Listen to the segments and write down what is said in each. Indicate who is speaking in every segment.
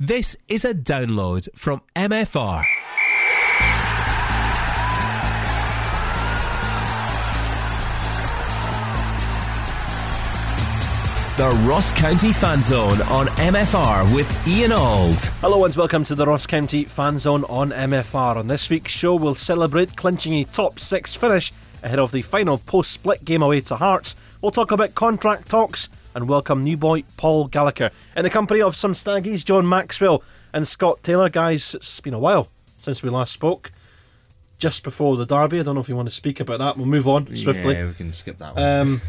Speaker 1: This is a download from MFR. The Ross County Fan Zone on MFR with Ian Auld.
Speaker 2: Hello and welcome to the Ross County Fan Zone on MFR. On this week's show, we'll celebrate clinching a top six finish ahead of the final post split game away to Hearts. We'll talk about contract talks and welcome new boy Paul Gallagher in the company of some staggies, John Maxwell and Scott Taylor. Guys, it's been a while since we last spoke. Just before the derby, I don't know if you want to speak about that. We'll move on swiftly.
Speaker 3: Yeah, we can skip that one.
Speaker 2: Um,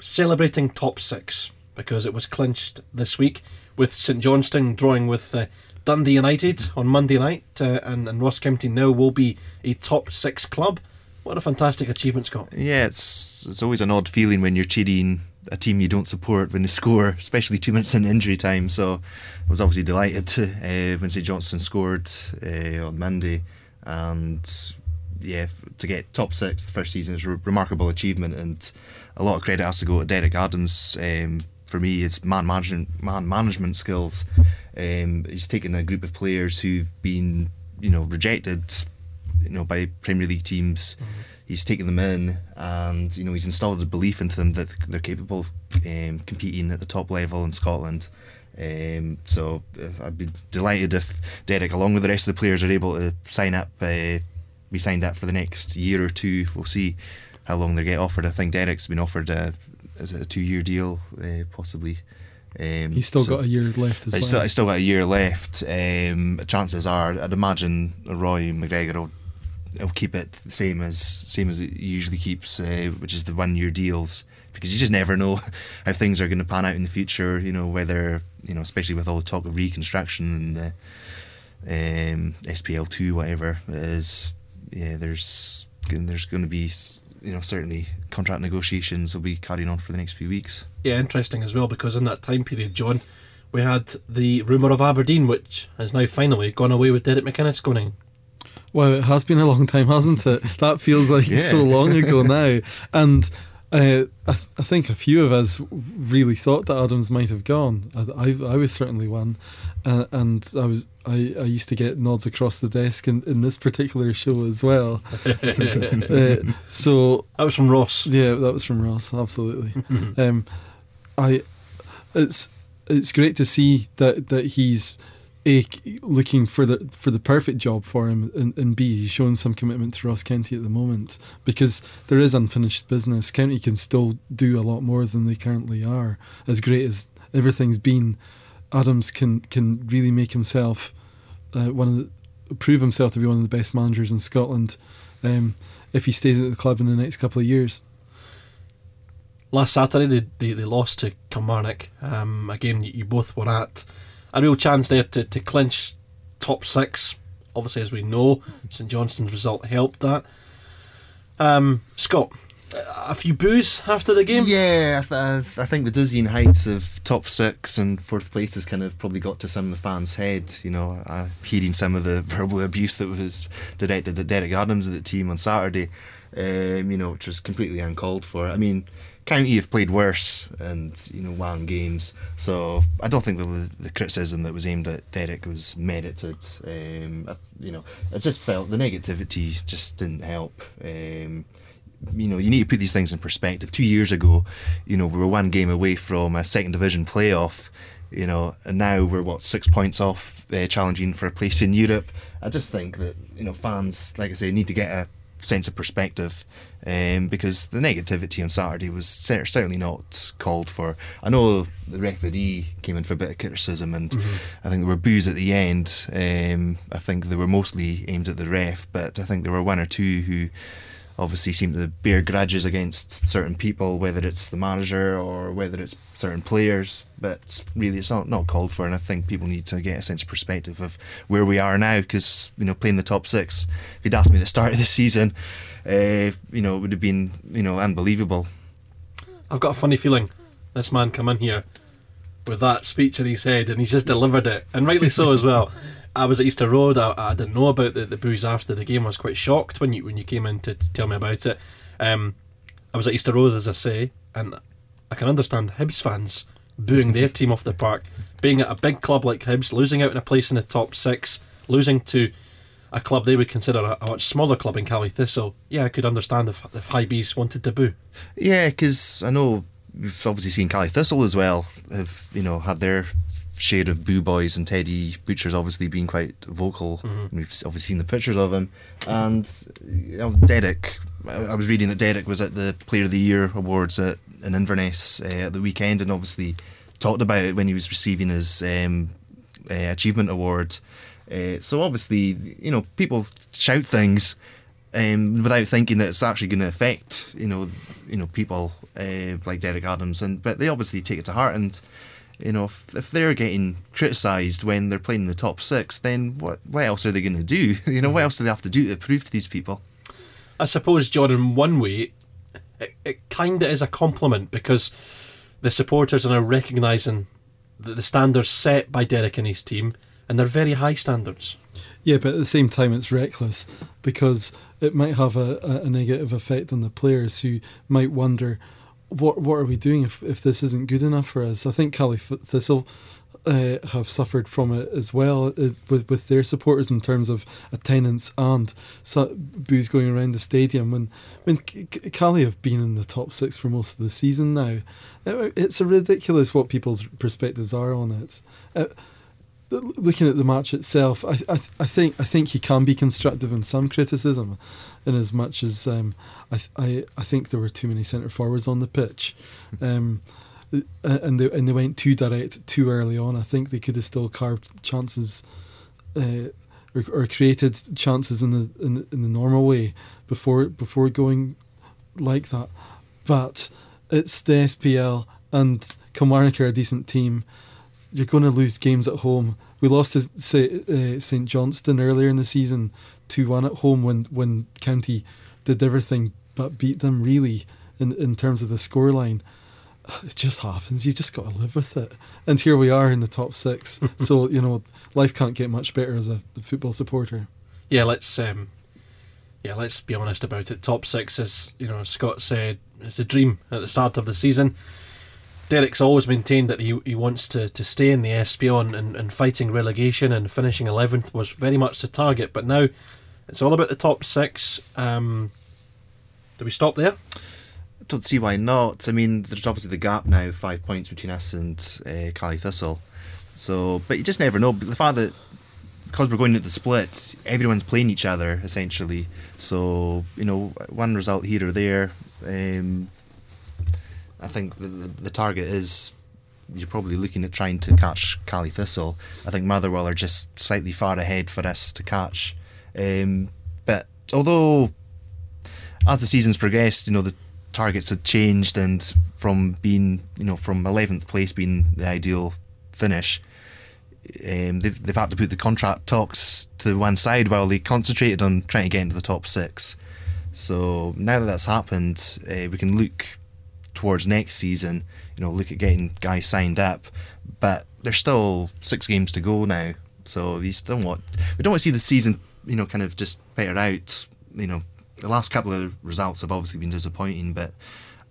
Speaker 2: celebrating top six because it was clinched this week with St Johnstone drawing with uh, Dundee United on Monday night, uh, and, and Ross County now will be a top six club. What a fantastic achievement, Scott!
Speaker 3: yeah, it's it's always an odd feeling when you're cheating a team you don't support when they score, especially two minutes in injury time. So I was obviously delighted uh, when St Johnstone scored uh, on Monday, and yeah, to get top six the first season is a remarkable achievement, and a lot of credit has to go to Derek Adams. Um, for me, it's man management man management skills. Um, he's taken a group of players who've been you know rejected, you know by Premier League teams. He's taken them in, and you know he's installed a belief into them that they're capable of um, competing at the top level in Scotland. Um, so uh, I'd be delighted if Derek, along with the rest of the players, are able to sign up, uh, be signed up for the next year or two. We'll see how long they get offered. I think Derek's been offered a, is it a two-year deal, uh, possibly. Um,
Speaker 4: He's still
Speaker 3: so-
Speaker 4: got a year left as
Speaker 3: I
Speaker 4: well.
Speaker 3: still, I still got a year left. Um, chances are, I'd imagine Roy McGregor will, will keep it the same as same as it usually keeps, uh, which is the one year deals, because you just never know how things are going to pan out in the future. You know whether you know, especially with all the talk of reconstruction and uh, um, SPL two, whatever it is. Yeah, there's there's going to be you know certainly contract negotiations will be carrying on for the next few weeks.
Speaker 2: Yeah, interesting as well because in that time period, John, we had the rumour of Aberdeen, which has now finally gone away with Derek McInnes going in.
Speaker 4: Well, it has been a long time, hasn't it? That feels like
Speaker 3: Yeah.
Speaker 4: so long ago now. And uh, I, th- I think a few of us really thought that Adams might have gone. I, I, I was certainly one, uh, and I was I, I used to get nods across the desk in, in this particular show as well. uh, so
Speaker 2: That was from Ross.
Speaker 4: yeah, that was from Ross. Absolutely. um, I, it's it's great to see that that he's a looking for the for the perfect job for him, and, and b he's showing some commitment to Ross County at the moment because there is unfinished business. County can still do a lot more than they currently are. As great as everything's been, Adams can can really make himself uh, one of the, prove himself to be one of the best managers in Scotland. Um, if he stays at the club in the next couple of years.
Speaker 2: Last Saturday, they, they, they lost to Kilmarnock, um, a game you both were at. A real chance there to, to clinch top six. Obviously, as we know, St Johnstone's result helped that. Um, Scott, a few boos after the game.
Speaker 3: Yeah, I, th- I think the dizzying heights of top six and fourth place has kind of probably got to some of the fans' heads. You know, uh, hearing some of the verbal abuse that was directed at Derek Adams at the team on Saturday, um, you know, which was completely uncalled for. I mean, County have played worse and you know won games, so I don't think the, the criticism that was aimed at Derek was merited. Um, I, you know, I just felt the negativity just didn't help. Um, you know, you need to put these things in perspective. Two years ago, you know, we were one game away from a second division playoff, you know, and now we're what six points off uh, challenging for a place in Europe. I just think that you know fans, like I say, need to get a sense of perspective um, because the negativity on Saturday was cer- certainly not called for. I know the referee came in for a bit of criticism, and I think there were boos at the end. Um, I think they were mostly aimed at the ref, but I think there were one or two who obviously seem to bear grudges against certain people, whether it's the manager or whether it's certain players. But really, it's not not called for, and I think people need to get a sense of perspective of where we are now. Because you know, playing the top six, if you'd asked me at the start of the season, uh, you know, it would have been you know unbelievable.
Speaker 2: I've got a funny feeling this man come in here with that speech in his head and he's just delivered it, and rightly so as well. I was at Easter Road. I, I didn't know about the, the booze after the game. I was quite shocked when you when you came in to, to tell me about it. Um, I was at Easter Road, as I say, and I can understand Hibs fans booing their team off the park, being at a big club like Hibs, losing out in a place in the top six, losing to a club they would consider a, a much smaller club in Caley Thistle, yeah, I could understand if, if Hibees wanted to boo.
Speaker 3: Yeah, because I know we've obviously seen Caley Thistle as well have you know had their share of boo boys and Terry Butcher's obviously been quite vocal. Mm-hmm. We've obviously seen the pictures of him, and you know, Derek. I was reading that Derek was at the Player of the Year awards at in Inverness uh, at the weekend, and obviously talked about it when he was receiving his um, uh, achievement award. Uh, so obviously, you know, people shout things um, without thinking that it's actually going to affect, you know, you know, people uh, like Derek Adams, and but they obviously take it to heart. And you know, if, if they're getting criticised when they're playing in the top six, then what what else are they going to do? you know, what else do they have to do to prove to these people?
Speaker 2: I suppose, John, in one way, it, it kind of is a compliment because the supporters are now recognising that the standards set by Derek and his team and they're very high standards.
Speaker 4: Yeah, but at the same time, it's reckless because it might have a, a negative effect on the players who might wonder, what what are we doing if, if this isn't good enough for us? I think Caley Thistle uh, have suffered from it as well uh, with with their supporters in terms of attendance and so, booze going around the stadium. When when Caley have been in the top six for most of the season now, it, it's ridiculous what people's perspectives are on it. Uh, looking at the match itself, I, I, I think I think he can be constructive in some criticism, in as much as um, I, I I think there were too many centre forwards on the pitch, um, and they and they went too direct too early on. I think they could have still carved chances, uh, or, or, created chances in the, in the in the normal way before before going like that, but it's the SPL and Kilmarnock are a decent team you're going to lose games at home. We lost to uh, St Johnstone earlier in the season, two one at home when when County did everything but beat them really in in terms of the scoreline. It just happens. You just got to live with it. And here we are in the top six. so you know, life can't get much better as a football supporter.
Speaker 2: Yeah, let's um, yeah, let's be honest about it. Top six is you know Scott said it's a dream at the start of the season. Derek's always maintained that he, he wants to, to stay in the SPL and, and fighting relegation and finishing 11th was very much the target. But now it's all about the top six. Um, do we stop there?
Speaker 3: I don't see why not. I mean, there's obviously the gap now, five points between us and uh, Caley Thistle. So, but you just never know. The fact that because we're going into the split, everyone's playing each other essentially. So you know, one result here or there. Um, I think the, the, target is you're probably looking at trying to catch Caley Thistle. I think Motherwell are just slightly far ahead for us to catch. Um, but although as the season's progressed, you know the targets had changed, and from being you know from 11th place being the ideal finish, um, they've they've had to put the contract talks to one side while they concentrated on trying to get into the top six. So now that that's happened, uh, we can look towards next season, you know, look at getting guys signed up. But there's still six games to go now, so we still want we don't want to see the season, you know, kind of just peter out. You know, the last couple of results have obviously been disappointing, but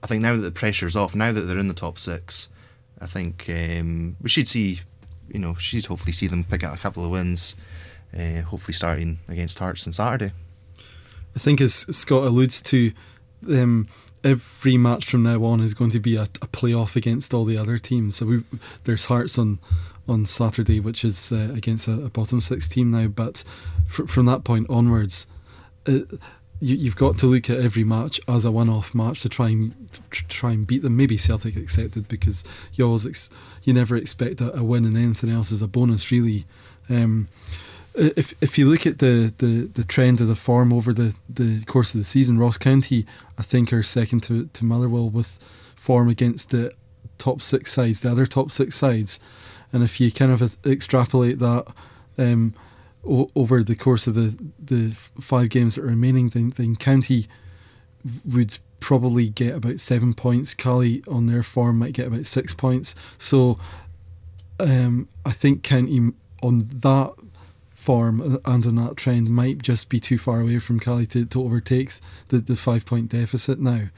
Speaker 3: I think now that the pressure's off, now that they're in the top six, I think um, we should see, you know, should hopefully see them pick up a couple of wins. Uh, hopefully, starting against Hearts on Saturday.
Speaker 4: I think, as Scott alludes to, um, every match from now on is going to be a, a playoff against all the other teams. So we, there's Hearts on on Saturday, which is uh, against a, a, bottom six team now. But fr- from that point onwards, uh, you, have got to look at every match as a one-off match to try and to try and beat them. Maybe Celtic accepted because you always ex- you never expect a, a, win and anything else is a bonus, really. Um, if if you look at the, the, the trend of the form over the, the course of the season, Ross County, I think, are second to, to Motherwell with form against the top six sides, the other top six sides. And if you kind of extrapolate that um, o- over the course of the, the five games that are remaining, then, then County would probably get about seven points. Caley on their form might get about six points. So um, I think County on that form and on that trend might just be too far away from Caley to, to overtake the, the five point deficit now.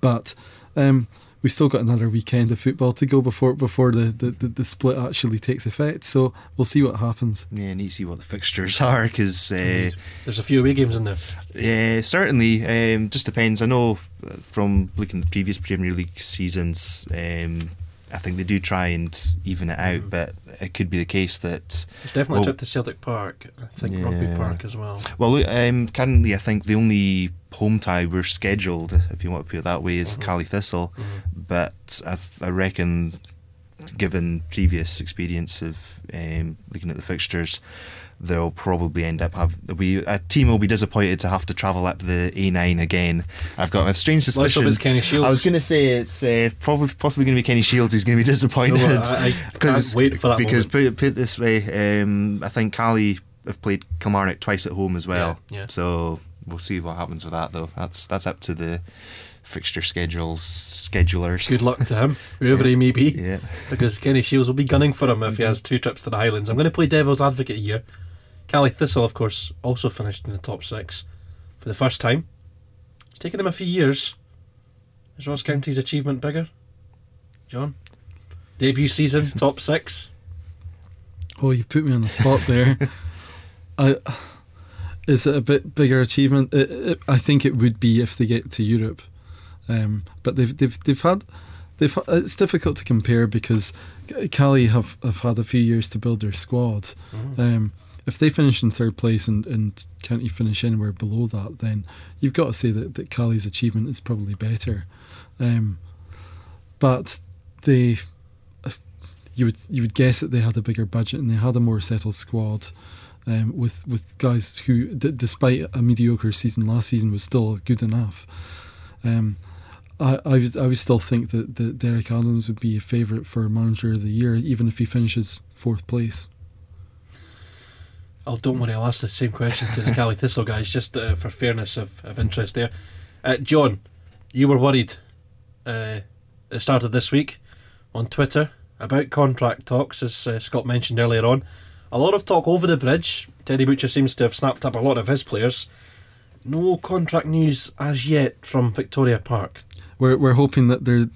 Speaker 4: But um, we still got another weekend of football to go before before the, the, the, the split actually takes effect. So we'll see what happens.
Speaker 3: Yeah, need to see what the fixtures are because uh,
Speaker 2: There's a few away games in there.
Speaker 3: yeah, certainly um, just depends. I know uh, from looking at the previous Premier League seasons, um, I think they do try and even it out, but it could be the case that
Speaker 2: it's definitely
Speaker 3: Well-
Speaker 2: a trip to Celtic Park. I think Rugby Park as well.
Speaker 3: Well, um, currently, I think the only home tie we're scheduled, if you want to put it that way, is Caley Thistle. But I, th- I reckon, given previous experience of um, looking at the fixtures, they'll probably end up have we a team will be disappointed to have to travel up the A9 again. I've got a strange suspicion.
Speaker 2: it's Kenny Shiels.
Speaker 3: I was going to say it's uh, probably possibly going to be Kenny Shiels He's going to be disappointed.
Speaker 2: No, I- I can't wait for that
Speaker 3: because
Speaker 2: moment.
Speaker 3: put put it this way, um, I think Caley have played Kilmarnock twice at home as well.
Speaker 2: Yeah, yeah.
Speaker 3: So we'll see what happens with that though. That's that's up to the fixture schedules schedulers.
Speaker 2: Good luck to him, whoever he may be.
Speaker 3: Yeah.
Speaker 2: Because Kenny Shiels will be gunning for him if he has two trips to the Highlands. I'm going to play devil's advocate here. Caley Thistle, of course, also finished in the top six for the first time. It's taken them a few years. Is Ross County's achievement bigger? John? Debut season, top six.
Speaker 4: Oh, you put me on the spot there. I is it a bit bigger achievement? It, it, I think it would be if they get to Europe, um, but they've they've they've had they've it's difficult to compare because Caley have, have had a few years to build their squad. Um, if they finish in third place and, and County finish anywhere below that, then you've got to say that, that Caley's achievement is probably better. Um, but they you would you would guess that they had a bigger budget and they had a more settled squad um, with with guys who, d- despite a mediocre season last season, was still good enough. Um, I I would, I would still think that, that Derek Adams would be a favourite for manager of the year, even if he finishes fourth place.
Speaker 2: Oh, don't worry, I'll ask the same question to the Caley Thistle guys, just uh, for fairness of, of interest there. Uh, John, you were worried uh, at the start of this week on Twitter about contract talks, as uh, Scott mentioned earlier on. A lot of talk over the bridge. Terry Butcher seems to have snapped up a lot of his players. No contract news as yet from Victoria Park.
Speaker 4: We're we're hoping that there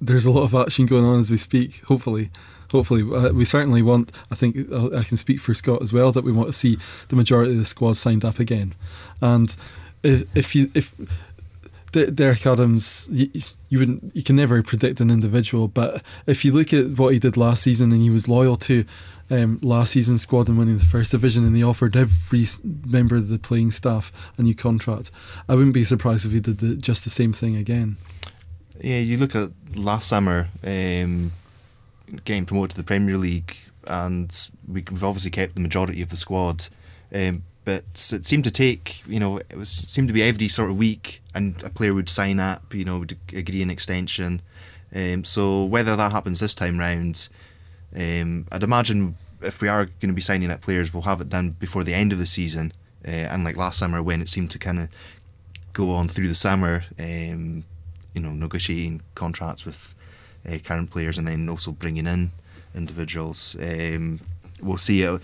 Speaker 4: there's a lot of action going on as we speak. Hopefully, hopefully uh, we certainly want. I think uh, I can speak for Scott as well that we want to see the majority of the squad signed up again. And if, if you if D- Derek Adams, you, you wouldn't you can never predict an individual, but if you look at what he did last season and he was loyal to. Um, last season's squad and winning the first division, and he offered every member of the playing staff a new contract. I wouldn't be surprised if he did the, just the same thing again.
Speaker 3: Yeah, you look at last summer, um, getting promoted to the Premier League, and we, we've obviously kept the majority of the squad. Um, but it seemed to take, you know, it was seemed to be every sort of week, and a player would sign up, you know, would agree an extension. Um, so whether that happens this time round, um, I'd imagine if we are going to be signing up players, we'll have it done before the end of the season. Uh, unlike last summer when it seemed to kind of go on through the summer, um, you know, negotiating contracts with uh, current players and then also bringing in individuals. Um, we'll see. It.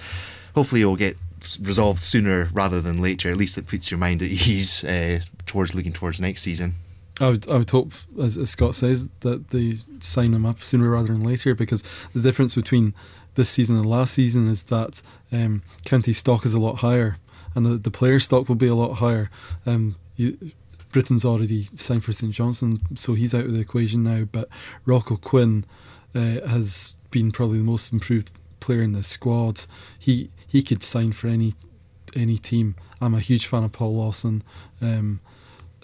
Speaker 3: Hopefully, it'll get resolved sooner rather than later. At least it puts your mind at ease uh, towards looking towards next season.
Speaker 4: I would, I would hope, as, as Scott says, that they sign him up sooner rather than later because the difference between this season and last season is that um, county stock is a lot higher and the, the player stock will be a lot higher. Um, you, Brittain's already signed for St Johnstone, so he's out of the equation now. But Rocco Quinn uh, has been probably the most improved player in the squad. He he could sign for any any team. I'm a huge fan of Paul Lawson. Um,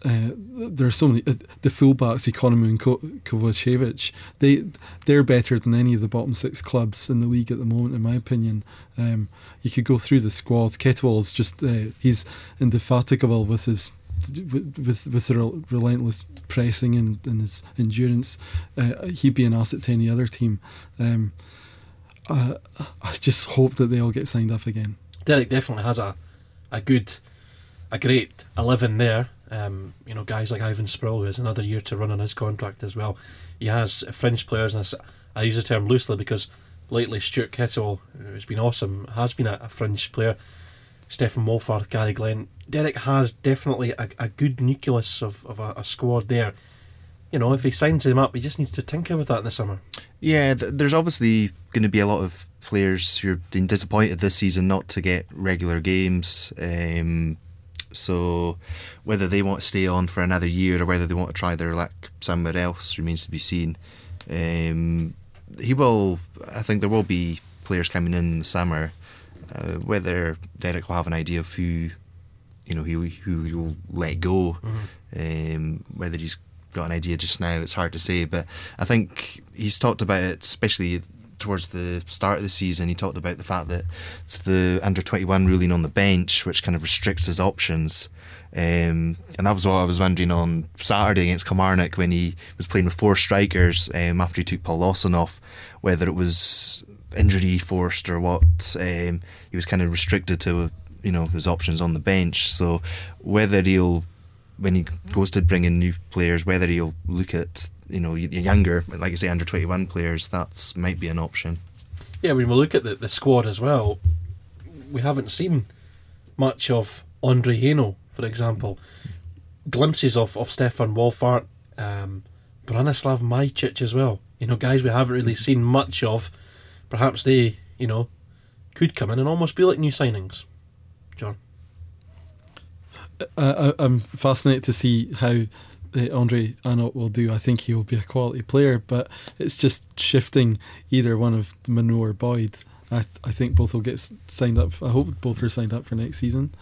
Speaker 4: uh, there are so many uh, the fullbacks, Ikonomou and Ko- Kovacevic. They they're better than any of the bottom six clubs in the league at the moment, in my opinion. Um, you could go through the squads. Kettlewell's just uh, he's indefatigable with his with with, the rel- relentless pressing and, and his endurance. Uh, he'd be an asset to any other team. Um, I, I just hope that they all get signed up again.
Speaker 2: Derek definitely has a, a good, a great 11 there. Um, you know, guys like Ivan Sproule, who has another year to run on his contract as well. He has fringe players, and I use the term loosely because lately Stuart Kettle, who's been awesome, has been a, a fringe player. Stephen Wolford, Gary Glen. Derek has definitely a, a good nucleus of, of a, a squad there. you know, if he signs him up, he just needs to tinker with that in the summer.
Speaker 3: Yeah, th- there's obviously going to be a lot of players who've been disappointed this season not to get regular games. Um, so whether they want to stay on for another year or whether they want to try their luck somewhere else remains to be seen. Um, he will. I think there will be players coming in, in the summer. Uh, whether Derek will have an idea of who, you know, who who he'll let go. Um, whether he's got an idea just now, it's hard to say. But I think he's talked about it, especially towards the start of the season. He talked about the fact that it's the under twenty one ruling on the bench, which kind of restricts his options. Um, and that was what I was wondering on Saturday against Kilmarnock when he was playing with four strikers um, after he took Paul Lawson off, whether it was injury forced or what. Um, he was kind of restricted to you know his options on the bench. So whether he'll when he goes to bring in new players, whether he'll look at you know younger, like I say, under twenty one players, that might be an option.
Speaker 2: Yeah, when we look at the, the squad as well, we haven't seen much of Andre Hainault, for example. Glimpses of, of Stefan Wolfart, um, Branislav Majcic as well. You know, guys we haven't really seen much of. Perhaps they, you know, could come in and almost be like new signings. John.
Speaker 4: I, I, I'm fascinated to see how uh, Andre Anot will do. I think he will be a quality player, but it's just shifting either one of Mano or Boyd. I, th- I think both will get signed up. I hope both are signed up for next season.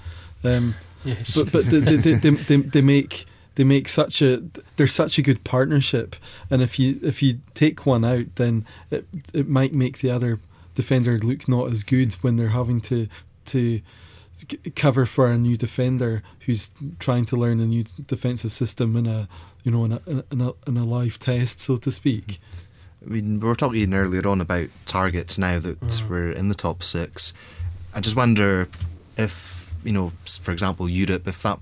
Speaker 4: Um,
Speaker 2: Yes.
Speaker 4: but but they, they, they, they, they, make they make such a they're such a good partnership, and if you if you take one out, then it it might make the other defender look not as good when they're having to to cover for a new defender who's trying to learn a new defensive system in a you know in a in a, in a live test, so to speak.
Speaker 3: I mean, we were talking earlier on about targets now that mm-hmm. we're in the top six. I just wonder if, you know, for example, Europe, if that,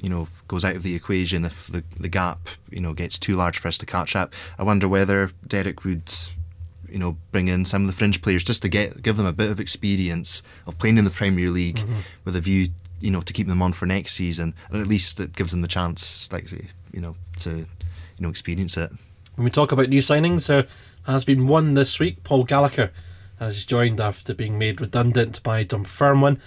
Speaker 3: you know, goes out of the equation, if the, the gap, you know, gets too large for us to catch up, I wonder whether Derek would, you know, bring in some of the fringe players just to get give them a bit of experience of playing in the Premier League with a view, you know, to keep them on for next season. And at least it gives them the chance, like say, you know, to, you know, experience it.
Speaker 2: When we talk about new signings, there has been one this week. Paul Gallagher has joined after being made redundant by Dunfermline.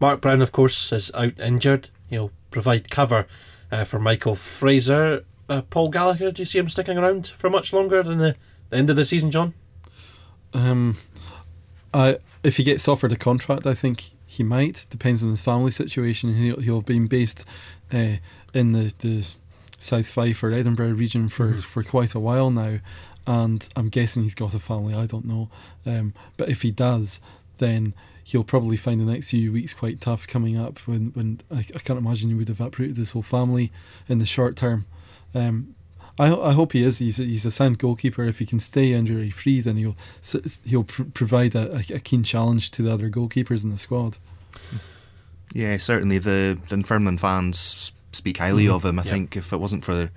Speaker 2: Mark Brown, of course, is out injured. He'll provide cover uh, for Michael Fraser. Uh, Paul Gallagher, do you see him sticking around for much longer than the, the end of the season, John?
Speaker 4: Um, I if he gets offered a contract, I think he might. Depends on his family situation. He'll he'll have been based uh, in the, the South Fife or Edinburgh region for, for quite a while now, and I'm guessing he's got a family. I don't know, um, but if he does, then he'll probably find the next few weeks quite tough coming up. When when I, I can't imagine he would have uprooted his whole family in the short term. Um, I, I hope he is. He's a, he's a sound goalkeeper. If he can stay injury free, then he'll he'll pr- provide a, a, a keen challenge to the other goalkeepers in the squad.
Speaker 3: Yeah, certainly the Dunfermline fans speak highly of him. I think if it wasn't for the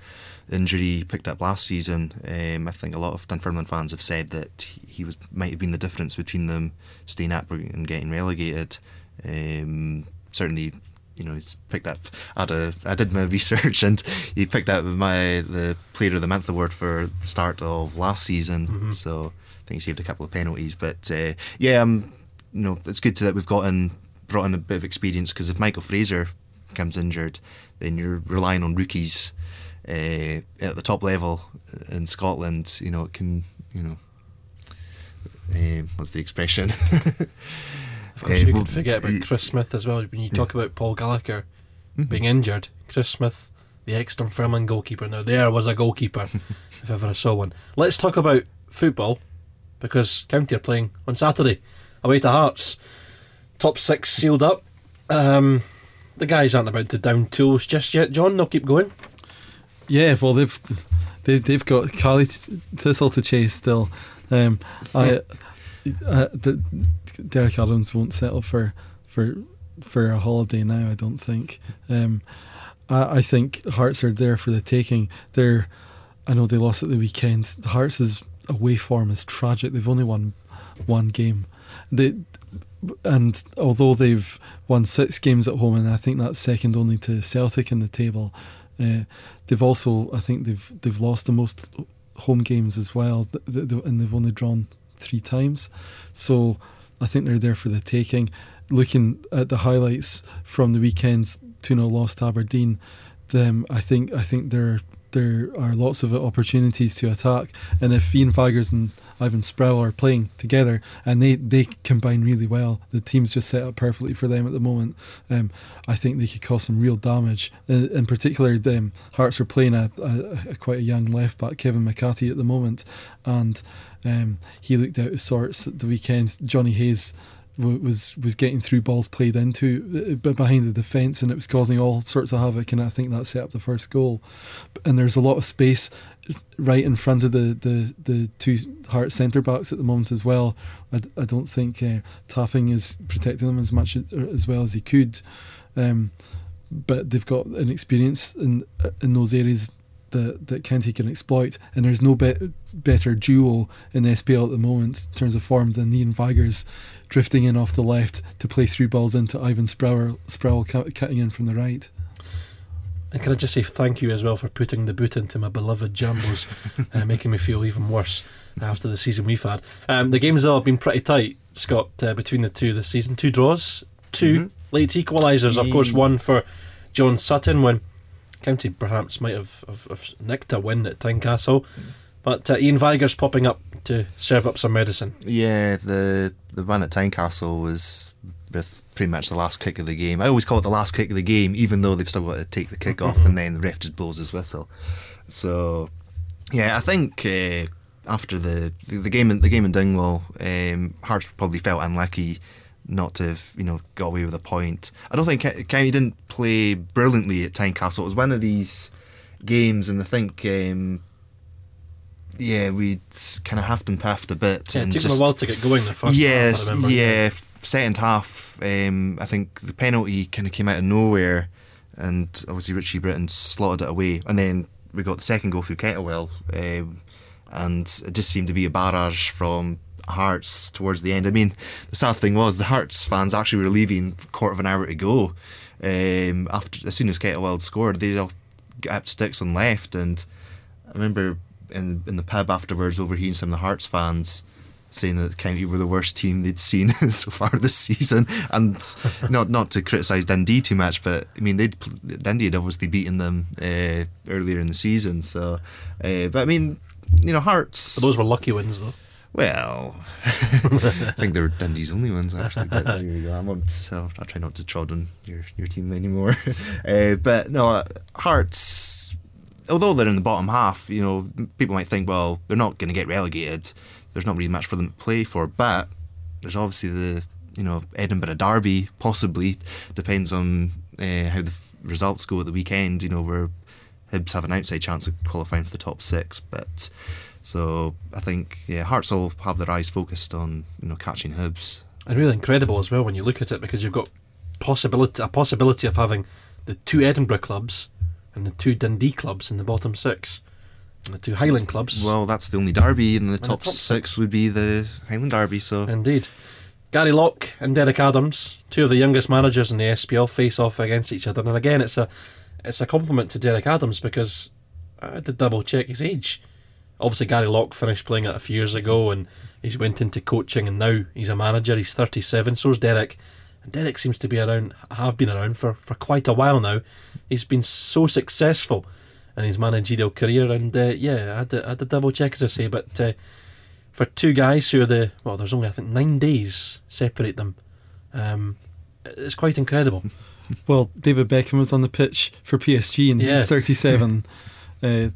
Speaker 3: injury he picked up last season, um, I think a lot of Dunfermline fans have said that he was might have been the difference between them staying up and getting relegated. Um, certainly, you know, he's picked up. I, had a, I did my research and he picked up my the Player of the Month award for the start of last season. So I think he saved a couple of penalties. But uh, yeah, um, you know, it's good to, that we've gotten brought in a bit of experience because if Michael Fraser comes injured, then you're relying on rookies uh, at the top level in Scotland. You know, it can you know. Uh, what's the expression?
Speaker 2: Of course,
Speaker 3: Uh,
Speaker 2: you
Speaker 3: well,
Speaker 2: could forget about
Speaker 3: y-
Speaker 2: Chris Smith as well. When you talk about Paul Gallagher being injured, Chris Smith, the ex Dunfermline goalkeeper. Now, there was a goalkeeper, if ever I saw one. Let's talk about football, because County are playing on Saturday away to Hearts. Top six sealed up. Um, the guys aren't about to down tools just yet, John. They'll keep going.
Speaker 4: Yeah, well they've they've, they've got Caley Thistle to chase still. Um, I uh, Derek Adams won't settle for for for a holiday now. I don't think. Um, I, I think Hearts are there for the taking. They're I know they lost at the weekend. Hearts' away form is tragic. They've only won one game. They and although they've won six games at home, and I think that's second only to Celtic in the table, Uh, they've also, I think, they've they've lost the most home games as well, and they've only drawn three times. So I think they're there for the taking. Looking at the highlights from the weekend's 2 0 loss to Aberdeen, them I think I think they're there are lots of opportunities to attack. And if Iain Vigurs and Ivan Sproule are playing together and they, they combine really well, the team's just set up perfectly for them at the moment. Um, I think they could cause some real damage. In, in particular, um, Hearts are playing a, a, a, quite a young left back, Kevin McCarthy, at the moment, and um, he looked out of sorts at the weekend. Jonny Hayes was was getting through balls played into uh, behind the defence and it was causing all sorts of havoc and I think that set up the first goal. And there's a lot of space right in front of the, the, the two Heart centre backs at the moment as well. I, I don't think uh, Tapping is protecting them as much as well as he could um, but they've got an experience in in those areas that that County can exploit, and there's no be- better duo in SPL at the moment in terms of form than Iain Vigurs drifting in off the left to play through balls into Ivan Sproule, Sproule cutting in from the right.
Speaker 2: And can I just say thank you as well for putting the boot into my beloved Jambos, uh, making me feel even worse after the season we've had. Um, the games have been pretty tight, Scott, uh, between the two this season. Two draws, 2 mm-hmm. late equalisers, of course, one for John Sutton when County perhaps might have, have, have nicked a win at Tynecastle. But uh, Iain Vigurs popping up to serve up some medicine.
Speaker 3: Yeah, the the one at Tynecastle was with pretty much the last kick of the game. I always call it the last kick of the game, even though they've still got to take the kick off, and then the ref just blows his whistle. So, yeah, I think uh, after the, the, the game in the game in Dingwall, um, Hearts probably felt unlucky not to have you know got away with a point. I don't think County didn't play brilliantly at Tynecastle. It was one of these games, and I think. Um, yeah, we kind of huffed and puffed a bit.
Speaker 2: Yeah,
Speaker 3: and
Speaker 2: it took
Speaker 3: just,
Speaker 2: a while to get going the first
Speaker 3: yes,
Speaker 2: half.
Speaker 3: Yeah, yeah, second half. Um, I think the penalty kind of came out of nowhere, and obviously Richie Brittain slotted it away, and then we got the second goal through Kettlewell, um, and it just seemed to be a barrage from Hearts towards the end. I mean, the sad thing was the Hearts fans actually were leaving a quarter of an hour to go. Um, after as soon as Kettlewell scored, they all got up sticks and left, and I remember in in the pub afterwards overhearing some of the Hearts fans saying that County were the worst team they'd seen so far this season, and not not to criticise Dundee too much, but I mean they'd Dundee had obviously beaten them uh, earlier in the season, so uh, but I mean you know Hearts.
Speaker 2: But those were lucky wins though.
Speaker 3: Well, I think they were Dundee's only ones actually. But there you go. I'm so I try not to trod on your your team anymore. uh, but no, Hearts although they're in the bottom half, you know, people might think, well, they're not going to get relegated. There's not really much for them to play for, but there's obviously the you know Edinburgh Derby. Possibly depends on uh, how the results go at the weekend. You know, where Hibs have an outside chance of qualifying for the top six, but so I think yeah, Hearts will have their eyes focused on you know catching Hibs.
Speaker 2: And really incredible as well when you look at it because you've got possibility a possibility of having the two Edinburgh clubs and the two Dundee clubs in the bottom six, and the two Highland clubs.
Speaker 3: Well, that's the only derby, and the,
Speaker 2: And
Speaker 3: top,
Speaker 2: the top
Speaker 3: six, would be the Highland Derby. So
Speaker 2: Indeed. Gary Locke and Derek Adams, two of the youngest managers in the SPL, face off against each other. And again, it's a it's a compliment to Derek Adams because I had to double check his age. Obviously, Gary Locke finished playing it a few years ago, and he's went into coaching, and now he's a manager. He's thirty seven. So is Derek, Derek seems to be around, have been around for, for quite a while now. He's been so successful in his managerial career, and uh, yeah, I had, to, I had to double check as I say, but uh, for two guys who are the well, there's only I think nine days separate them. Um, it's quite incredible.
Speaker 4: Well, David Beckham was on the pitch for PSG, and
Speaker 2: Yeah.
Speaker 4: he's 37, uh, and,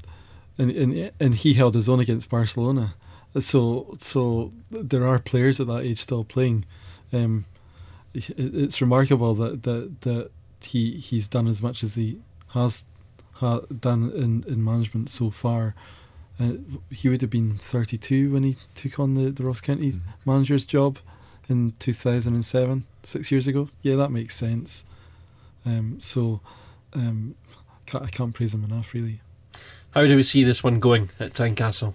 Speaker 4: and and he held his own against Barcelona. So so there are players at that age still playing. Um, it's remarkable that, that that he he's done as much as he has ha, done in, in management so far. Uh, he would have been 32 when he took on the, the Ross County manager's job in 2007, six years ago. Yeah, that makes sense. Um, so um, ca- I can't praise him enough, really.
Speaker 2: How do we see this one going at Tynecastle on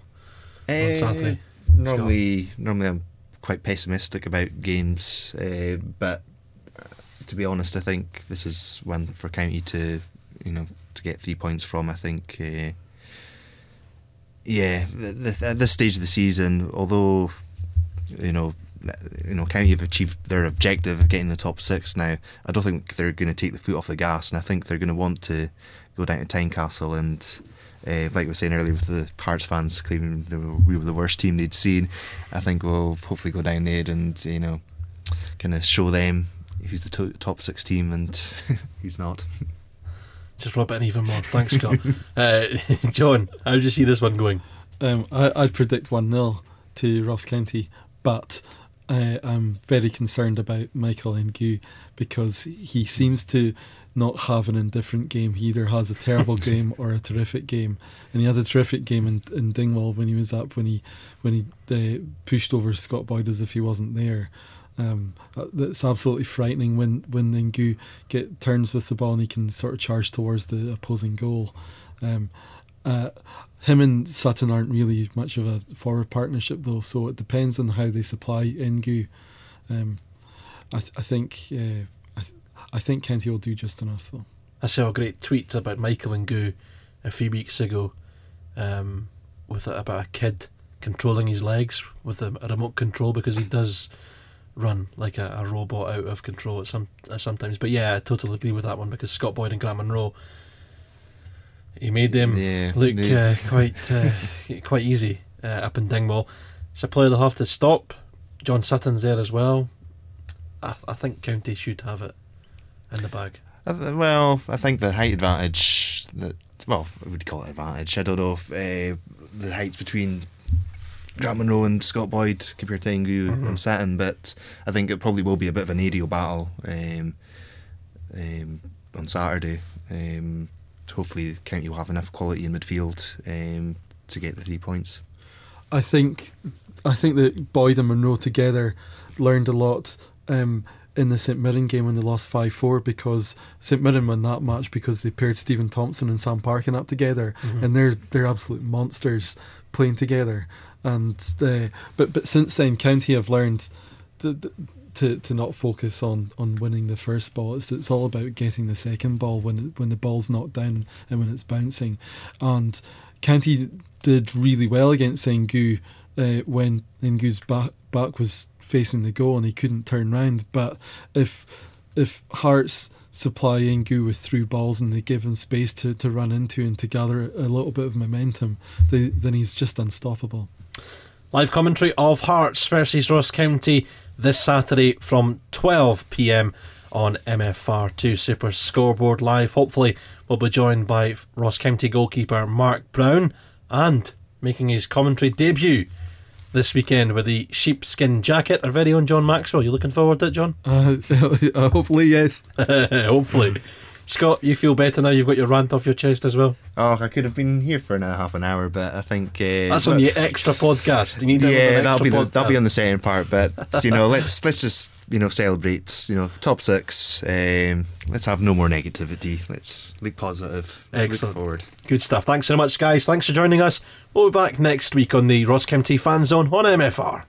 Speaker 3: Eh,
Speaker 2: Saturday?
Speaker 3: Normally, normally I'm quite pessimistic about games, uh, but to be honest, I think this is one for County to, you know, to get three points from. I think. Uh, yeah, the, the, at this stage of the season, although you know, you know, County have achieved their objective of getting the top six now. I don't think they're going to take the foot off the gas, and I think they're going to want to go down to Tynecastle and. Uh, like I was saying earlier, with the Hearts fans claiming were, we were the worst team they'd seen, I think we'll hopefully go down there and you know, kind of show them who's the to- top six team and who's not.
Speaker 2: Just rub it in even more. Thanks, Scott. uh, John, how do you see this one going?
Speaker 4: Um, I, I'd predict 1 0 to Ross County, but uh, I'm very concerned about Michael Ngoo because he seems to not have an indifferent game. He either has a terrible game or a terrific game, and he had a terrific game in, in Dingwall when he was up when he when he uh, pushed over Scott Boyd as if he wasn't there. Um, that's absolutely frightening when when Ngoo get turns with the ball and he can sort of charge towards the opposing goal. Um, uh, him and Sutton aren't really much of a forward partnership though, so it depends on how they supply Ngoo. Um, I, th- I think uh, I, think County will do just enough though.
Speaker 2: I saw a great tweet about Michael Ngoo a few weeks ago, um, with a, about a kid controlling his legs with a, a remote control because he does run like a, a robot out of control at some at sometimes. But yeah, I totally agree with that one because Scott Boyd and Grant Munro, he made them
Speaker 3: Yeah,
Speaker 2: look
Speaker 3: they-
Speaker 2: uh, quite uh, quite easy uh, up in Dingwall. It's a play they'll have to stop. John Sutton's there as well. I, I think County should have it in the bag.
Speaker 3: I th- Well, I think the height advantage that well, I would call it advantage. I don't know if uh, the heights between Grant Munro and Scott Boyd compared to Ngoo
Speaker 2: Mhm.
Speaker 3: and Sutton, but I think it probably will be a bit of an aerial battle um, um, on Saturday. Um, hopefully, County will have enough quality in midfield um, to get the three points.
Speaker 4: I think I think that Boyd and Munro together learned a lot um, in the St Mirren game when they lost five four because St Mirren won that match because they paired Steven Thompson and Sam Parkin up together. And they're they're absolute monsters playing together. And uh, but but since then County have learned to, to to not focus on on winning the first ball. It's it's all about getting the second ball when it, when the ball's knocked down and when it's bouncing. And County did really well against Ngoo uh, when Ngoo's back back was facing the goal and he couldn't turn round. But if if Hearts supply Ngoo with through balls and they give him space to, to run into and to gather a little bit of momentum, they, then he's just unstoppable.
Speaker 2: Live commentary of Hearts versus Ross County this Saturday from 12 pm on MFR2 Super Scoreboard Live. Hopefully, we'll be joined by Ross County goalkeeper Mark Brown and making his commentary debut this weekend with the sheepskin jacket. Our very own John Maxwell. You looking forward to it, John?
Speaker 4: Uh, hopefully, yes.
Speaker 2: Hopefully. Scott, you feel better now you've got your rant off your chest as well?
Speaker 3: Oh, I could have been here for another half an hour, but I think uh,
Speaker 2: That's on the extra podcast. You need
Speaker 3: yeah,
Speaker 2: extra
Speaker 3: that'll be the, that'll be on the second part. But you know, let's let's just you know celebrate. You know, top six. Um, let's have no more negativity. Let's look positive. Let's
Speaker 2: Excellent.
Speaker 3: Look forward.
Speaker 2: Good stuff. Thanks so much, guys. Thanks for joining us. We'll be back next week on the Ross County Fan Zone on MFR.